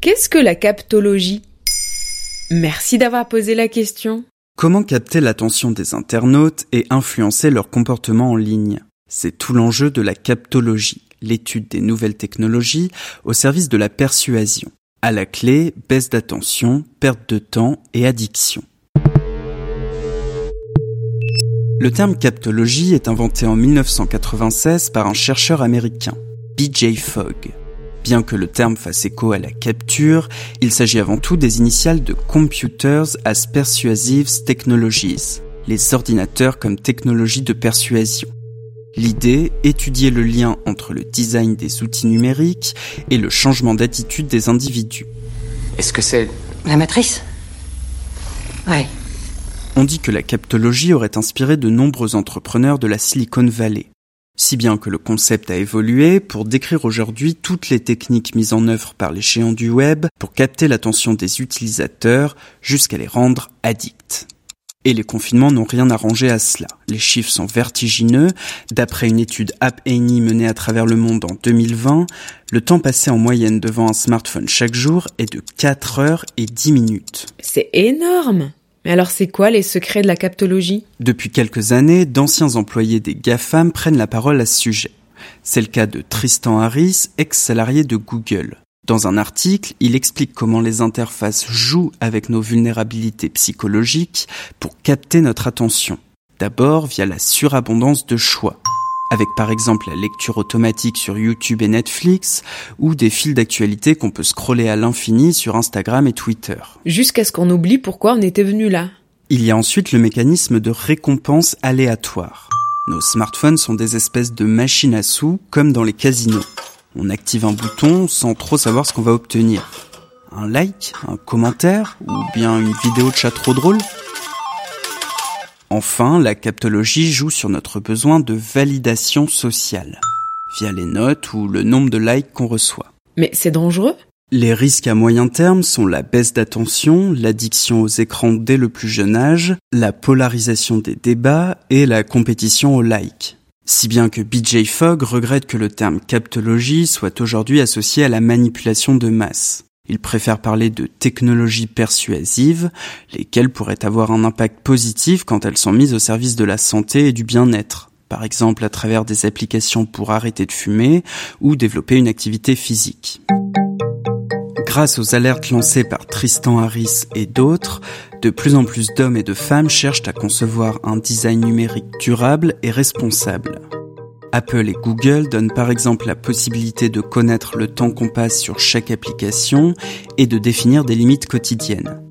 Qu'est-ce que la captologie? Merci d'avoir posé la question. Comment capter l'attention des internautes et influencer leur comportement en ligne? C'est tout l'enjeu de la captologie, l'étude des nouvelles technologies au service de la persuasion. À la clé, baisse d'attention, perte de temps et addiction. Le terme captologie est inventé en 1996 par un chercheur américain, BJ Fogg. Bien que le terme fasse écho à la capture, il s'agit avant tout des initiales de Computers as Persuasive Technologies, les ordinateurs comme technologie de persuasion. L'idée, étudier le lien entre le design des outils numériques et le changement d'attitude des individus. Est-ce que c'est... La matrice? Ouais. On dit que la captologie aurait inspiré de nombreux entrepreneurs de la Silicon Valley. Si bien que le concept a évolué pour décrire aujourd'hui toutes les techniques mises en œuvre par les géants du web pour capter l'attention des utilisateurs jusqu'à les rendre addicts. Et les confinements n'ont rien arrangé à cela. Les chiffres sont vertigineux. D'après une étude App menée à travers le monde en 2020, le temps passé en moyenne devant un smartphone chaque jour est de 4 heures et 10 minutes. C'est énorme mais alors c'est quoi les secrets de la captologie? Depuis quelques années, d'anciens employés des GAFAM prennent la parole à ce sujet. C'est le cas de Tristan Harris, ex-salarié de Google. Dans un article, il explique comment les interfaces jouent avec nos vulnérabilités psychologiques pour capter notre attention. D'abord via la surabondance de choix avec par exemple la lecture automatique sur YouTube et Netflix, ou des fils d'actualité qu'on peut scroller à l'infini sur Instagram et Twitter. Jusqu'à ce qu'on oublie pourquoi on était venu là. Il y a ensuite le mécanisme de récompense aléatoire. Nos smartphones sont des espèces de machines à sous, comme dans les casinos. On active un bouton sans trop savoir ce qu'on va obtenir. Un like, un commentaire, ou bien une vidéo de chat trop drôle Enfin, la captologie joue sur notre besoin de validation sociale, via les notes ou le nombre de likes qu'on reçoit. Mais c'est dangereux? Les risques à moyen terme sont la baisse d'attention, l'addiction aux écrans dès le plus jeune âge, la polarisation des débats et la compétition aux likes. Si bien que BJ Fogg regrette que le terme captologie soit aujourd'hui associé à la manipulation de masse. Il préfère parler de technologies persuasives, lesquelles pourraient avoir un impact positif quand elles sont mises au service de la santé et du bien-être, par exemple à travers des applications pour arrêter de fumer ou développer une activité physique. Grâce aux alertes lancées par Tristan Harris et d'autres, de plus en plus d'hommes et de femmes cherchent à concevoir un design numérique durable et responsable. Apple et Google donnent par exemple la possibilité de connaître le temps qu'on passe sur chaque application et de définir des limites quotidiennes.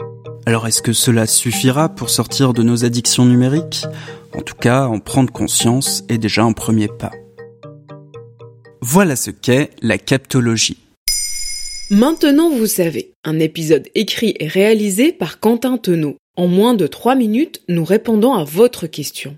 Alors est-ce que cela suffira pour sortir de nos addictions numériques? En tout cas, en prendre conscience est déjà un premier pas. Voilà ce qu'est la captologie. Maintenant vous savez, un épisode écrit et réalisé par Quentin Tenot. En moins de 3 minutes, nous répondons à votre question.